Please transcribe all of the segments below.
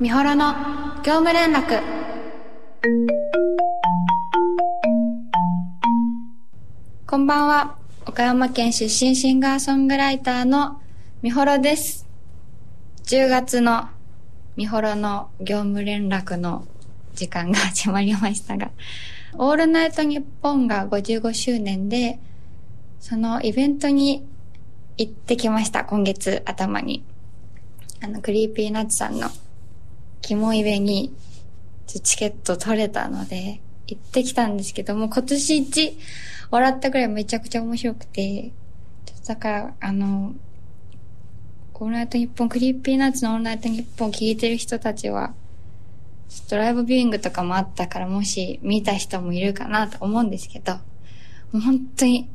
みほろの業務連絡。こんばんは。岡山県出身シンガーソングライターのみほろです。10月のみほろの業務連絡の時間が始まりましたが、オールナイトニッポンが55周年で、そのイベントに行ってきました、今月頭に。あの、 Creepy Nuts さんの肝イベにチケット取れたので、行ってきたんですけども、今年一笑ったくらいめちゃくちゃ面白くて、だから、あの、オールナイトニッポン、 Creepy Nuts のオールナイトニッポン聞いてる人たちは、ちょっとライブビューイングとかもあったから、もし見た人もいるかなと思うんですけど、もう本当に、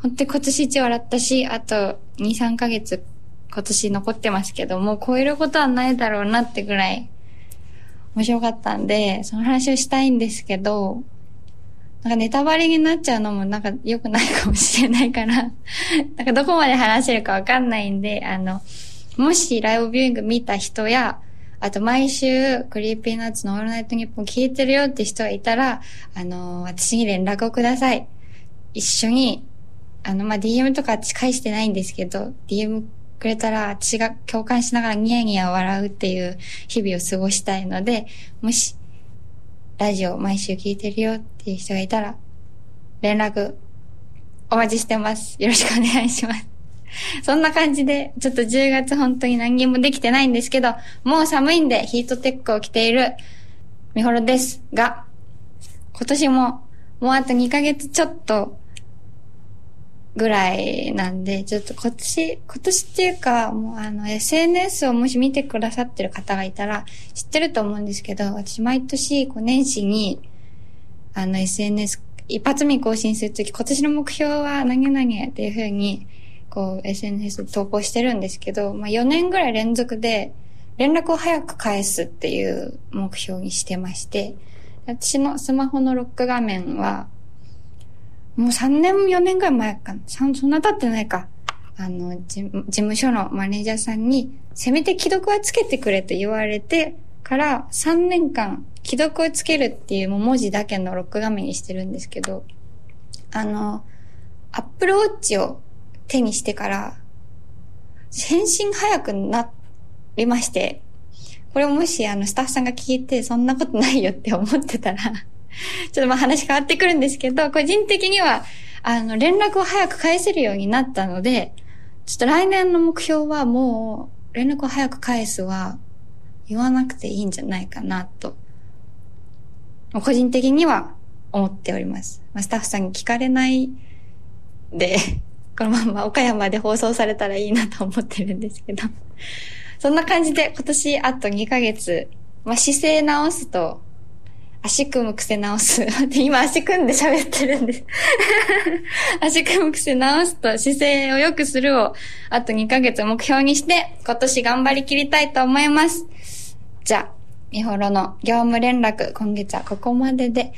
本当に今年一笑ったし、あと2、3ヶ月今年残ってますけども、う超えることはないだろうなってぐらい面白かったんで、その話をしたいんですけど、なんかネタバレになっちゃうのもなんか良くないかもしれないから、なんかどこまで話せるかわかんないんで、あの、もしライブビューイング見た人や、あと毎週 Creepy Nuts のオールナイトニッポン聞いてるよって人がいたら、あの、私に連絡をください。一緒に、あの、まあ、DM とか私返してないんですけど、DM くれたら私が共感しながらニヤニヤ笑うっていう日々を過ごしたいので、もし、ラジオ毎週聞いてるよっていう人がいたら、連絡お待ちしてます。よろしくお願いします。そんな感じで、ちょっと10月本当に何にもできてないんですけど、もう寒いんでヒートテックを着ているみほろですが、今年ももうあと2ヶ月ちょっとぐらいなんで、ちょっと今年、今年っていうか、もうあの SNS をもし見てくださってる方がいたら知ってると思うんですけど、私毎年こう年始にあの SNS 一発目更新するとき、今年の目標は何々っていう風に、こう SNS 投稿してるんですけど、まあ4年ぐらい連続で連絡を早く返すっていう目標にしてまして、私のスマホのロック画面は、もう3年、4年ぐらい前かな。そんな経ってないか。あの、事務所のマネージャーさんに、せめて既読はつけてくれと言われてから3年間、既読をつけるっていう文字だけのロック画面にしてるんですけど、あの、アップルウォッチを手にしてから、返信早くなりまして、これもしあのスタッフさんが聞いてそんなことないよって思ってたら、ちょっとまあ話変わってくるんですけど、個人的には、あの、連絡を早く返せるようになったので、ちょっと来年の目標はもう、連絡を早く返すは言わなくていいんじゃないかなと、個人的には思っております。まあ、スタッフさんに聞かれないで、このまま岡山で放送されたらいいなと思ってるんですけど。そんな感じで今年あと2ヶ月、まあ、姿勢直すと、足組む癖直す。今足組んで喋ってるんです。足組む癖直すと姿勢を良くするをあと2ヶ月目標にして今年頑張りきりたいと思います。じゃあ、みほろの業務連絡今月はここまでで、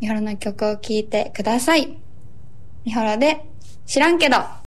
みほろの曲を聴いてください。みほろで知らんけど。